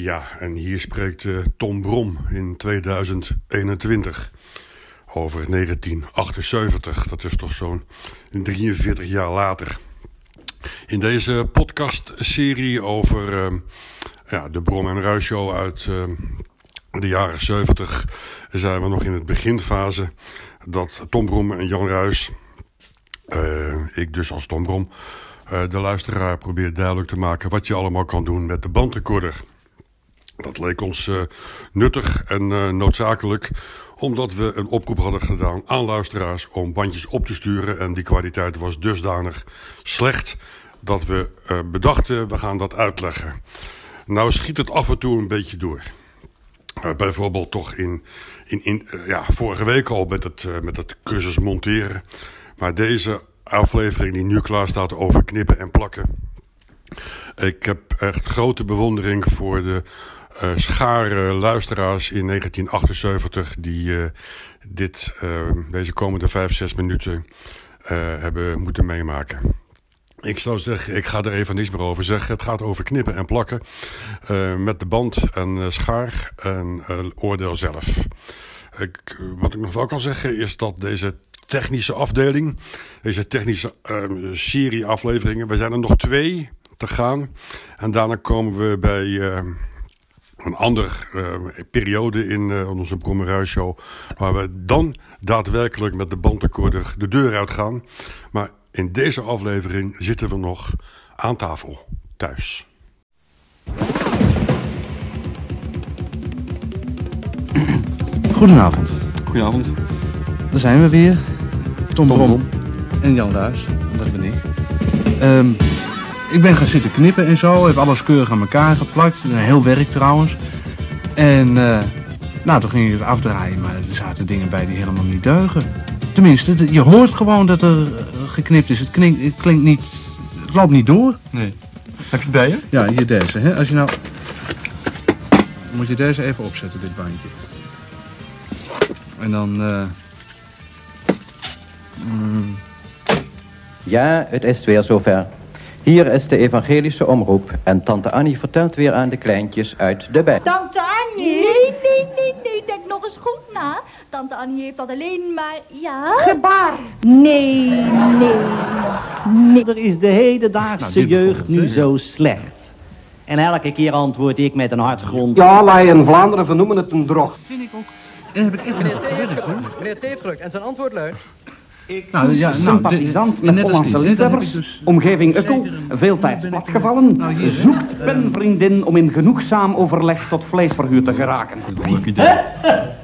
Ja, en hier spreekt uh, Tom Brom in 2021 over 1978. Dat is toch zo'n 43 jaar later. In deze podcastserie over uh, ja, de Brom en Ruis show uit uh, de jaren 70 zijn we nog in het beginfase dat Tom Brom en Jan Ruis, ik dus als Tom Brom, de luisteraar probeert duidelijk te maken wat je allemaal kan doen met de bandrecorder. Dat leek ons uh, nuttig en uh, noodzakelijk, omdat we een oproep hadden gedaan aan luisteraars om bandjes op te sturen. En die kwaliteit was dusdanig slecht dat we uh, bedachten, we gaan dat uitleggen. Nou schiet het af en toe een beetje door. bijvoorbeeld toch in, in, in ja, vorige week al met het, met het cursus monteren. Maar deze aflevering die nu klaar staat over knippen en plakken. Ik heb echt grote bewondering voor de uh, schare luisteraars in 1978 die uh, dit, uh, deze komende vijf, zes minuten hebben moeten meemaken. Ik zou zeggen, ik ga er even niets meer over zeggen. Het gaat over knippen en plakken met de band en schaar en oordeel zelf. Ik, wat ik nog wel kan zeggen is dat deze technische afdeling, deze technische serie afleveringen, we zijn er nog twee te gaan. En daarna komen we bij een andere uh, periode in uh, onze Brommerhuisshow... waar we dan daadwerkelijk met de bandrecorder de deur uitgaan. Maar in deze aflevering zitten we nog aan tafel, thuis. Goedenavond. Goedenavond. Daar zijn we weer. Tom, Tom Brom en Jan Duis, dat ben ik. Um, ik ben gaan zitten knippen en zo. Heb alles keurig aan elkaar geplakt. Een heel werk trouwens. En uh, nou, toen ging je het afdraaien. Maar er zaten dingen bij die helemaal niet deugen. Tenminste, je hoort gewoon dat er eh, geknipt is. Het klinkt, het klinkt niet... Het loopt niet door. Nee. Heb je het bij je? Ja, hier deze. Hè? Als je nou... Moet je deze even opzetten, dit bandje. En dan... Uh... Mm. Ja, het is weer zover. Hier is de evangelische omroep en tante Annie vertelt weer aan de kleintjes uit de bij. Tante Annie? Nee, nee, nee, nee, denk nog eens goed na. Tante Annie heeft dat alleen maar, ja... Gebaar. Nee, nee, nee. Er is de hedendaagse nou, jeugd nu zo slecht. En elke keer antwoord ik met een hartgrond. Ja, wij in Vlaanderen vernoemen het een drog. Vind ik ook. En heb ik even Meneer Teefgeluk, meneer Teefgeluk, en zijn antwoord luidt... Ik nou, ja, nou, sympathisant met Hollandse liefhebbers, dus, omgeving Ukkel, veel tijd platgevallen, nou, zoekt penvriendin om in genoegzaam overleg tot vleesverhuur te geraken. Leuk idee.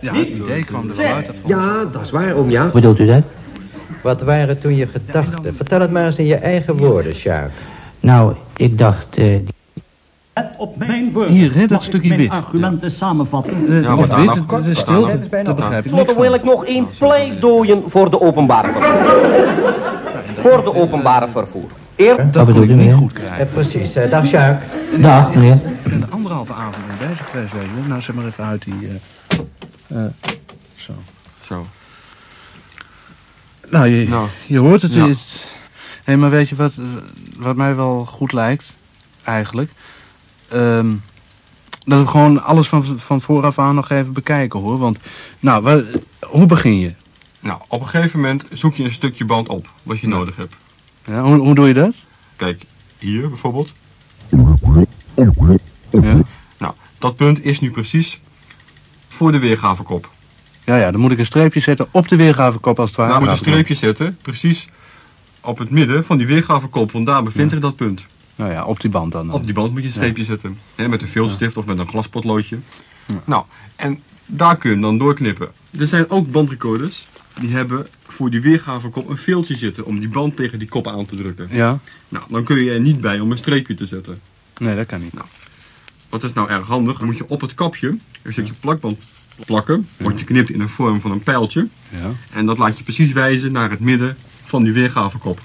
Ja, het idee kwam er wel uit. Ja, dat is waar, oom ja. Bedoelt u dat? Wat waren toen je gedachten? Vertel het maar eens in je eigen woorden, Sjaak. Nou, ik dacht... Uh, het op mijn woord. Hier, hè, dat stukje wit. argumenten ja. samenvatten. Uh, ja, wat wit, de, de stilte, dat begrijp ik Tenslotte wil ik nog één pleidooien voor de openbare vervoer. voor de openbare vervoer. Eer... Dat bedoel je niet goed krijgen. Precies. Uh, dag, Sjaak. Dag, meneer. En de anderhalve avond in deze weet je. Nou, zeg maar even uit die... Uh, uh, zo. Zo. Nou, je, nou. je hoort het. Ja. Hé, hey, maar weet je wat, wat mij wel goed lijkt, eigenlijk... Um, dat we gewoon alles van, van vooraf aan nog even bekijken hoor. Want, nou, waar, hoe begin je? Nou, op een gegeven moment zoek je een stukje band op wat je ja. nodig hebt. Ja, hoe, hoe doe je dat? Kijk, hier bijvoorbeeld. Ja. Nou, dat punt is nu precies voor de weergavekop. Ja, ja, dan moet ik een streepje zetten op de weergavekop als het ware. Nou, moet een streepje zetten, precies op het midden van die weergavekop, want daar bevindt zich dat punt. Nou ja, op die band dan. Op die band moet je een streepje ja. zetten. Hè, met een viltstift ja. of met een glaspotloodje. Ja. Nou, en daar kun je dan doorknippen. Er zijn ook bandrecorders die hebben voor die weergavekop een veeltje zitten om die band tegen die kop aan te drukken. Ja. Nou, dan kun je er niet bij om een streepje te zetten. Nee, dat kan niet. Nou, wat is nou erg handig? Dan moet je op het kapje een stukje plakband plakken. Wordt je knipt in een vorm van een pijltje. Ja. En dat laat je precies wijzen naar het midden van die weergavekop.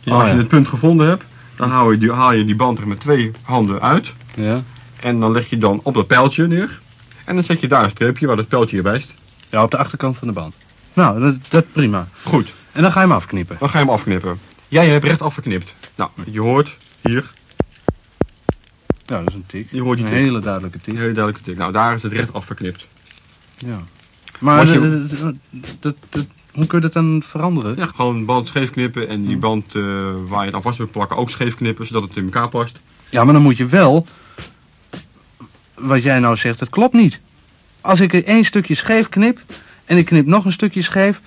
Ja, als je het punt gevonden hebt, dan haal je, die, haal je die band er met twee handen uit. Ja. En dan leg je dan op dat pijltje neer. En dan zet je daar een streepje waar dat pijltje je wijst. Ja, op de achterkant van de band. Nou, dat, dat prima. Goed. En dan ga je hem afknippen. Dan ga je hem afknippen. Jij hebt recht afgeknipt. Nou, je hoort hier. Ja, dat is een tik. Je hoort die een tik. hele duidelijke tik. Een hele duidelijke tik. Nou, daar is het recht afgeknipt. Ja. Maar Als je- dat- dat- dat- hoe kun je dat dan veranderen? Ja, gewoon een band scheef knippen en die band eh, waar je het aan vast wil plakken ook scheef knippen, zodat het in elkaar past. Ja, maar dan moet je wel... Wat jij nou zegt, dat klopt niet. Als ik er één stukje scheef knip... en ik knip nog een stukje scheef...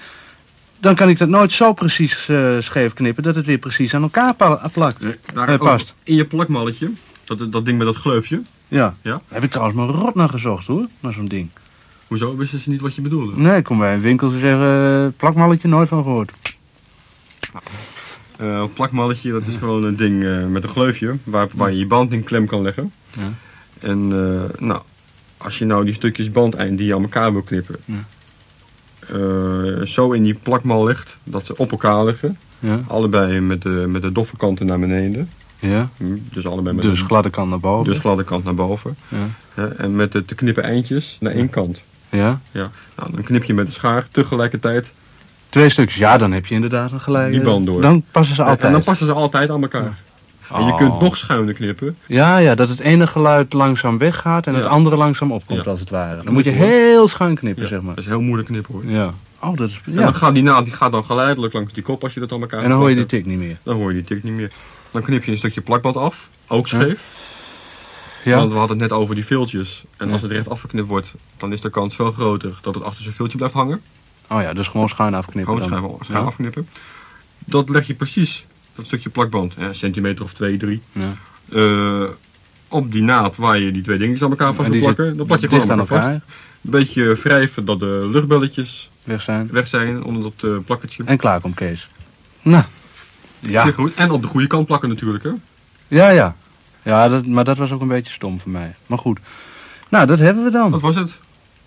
dan kan ik dat nooit zo precies eh, scheef knippen... dat het weer precies aan elkaar pa- plakt. Daar Eh, ook past. In je plakmalletje, dat, dat ding met dat gleufje. Ja. Ja? Heb ik trouwens maar rot naar gezocht hoor, naar zo'n ding. Hoezo? Wisten ze niet wat je bedoelde? Nee, ik kom bij een winkel ze zeggen... eh, plakmalletje, nooit van gehoord. Eh, een plakmalletje, dat is gewoon een ding eh, met een gleufje waar, waar je je band in klem kan leggen. Ja. En nou, als je nou die stukjes bandeind die je aan elkaar wil knippen, Ja. zo in die plakmal legt dat ze op elkaar liggen. Ja. Allebei met de, met de doffe kanten naar beneden. Ja. Hm, Dus allebei met Dus de, gladde kant naar boven. dus gladde kant naar boven. En met de te knippen eindjes naar één kant. Ja. Ja. Nou, dan knip je met de schaar tegelijkertijd. Twee stukjes, ja, dan heb je inderdaad een gelijk. Die band door. Dan passen ze altijd. En dan passen ze altijd aan elkaar. En je Oh. kunt nog schuiner knippen. Ja, ja, dat het ene geluid langzaam weggaat en het andere langzaam opkomt, Ja. als het ware. Dan moet je heel schuin knippen, zeg maar. Dat is heel moeilijk knippen hoor. Ja. Oh, dat is... En Ja. dan gaat die naald die gaat dan geleidelijk langs die kop als je dat aan elkaar En dan hoor je die tik niet meer. Dan hoor je die tik niet meer. Dan knip je een stukje plakband af, ook scheef. Ja. Want we hadden het net over die viltjes. En Ja. als het recht afgeknipt wordt, dan is de kans veel groter dat het achter zijn viltje blijft hangen. Oh ja, dus gewoon schuin afknippen Gewoon dan. schuin, schuin Ja. afknippen. Dat leg je precies, dat stukje plakband, een centimeter of twee, drie. Ja. eh, op die naad waar je die twee dingetjes aan elkaar vast die plakken. Dan plak je gewoon aan elkaar vast. Een beetje wrijven dat de luchtbelletjes Weg zijn. weg zijn onder dat eh plakketje. En klaar komt Kees. Nou. Ja. Goed. En op de goede kant plakken natuurlijk, hè? Ja, ja. Ja, dat, maar dat was ook een beetje stom voor mij. Maar goed. Nou, dat hebben we dan. Dat was het.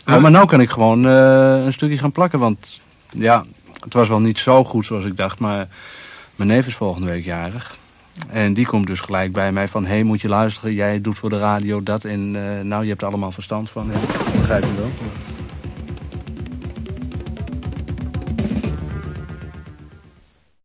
Oh, maar nou kan ik gewoon eh, een stukje gaan plakken, want ja, het was wel niet zo goed zoals ik dacht, maar mijn neef is volgende week jarig. En die komt dus gelijk bij mij van, hé, hey, moet je luisteren, jij doet voor de radio dat en eh, nou, je hebt er allemaal verstand van. Ja, begrijp je wel.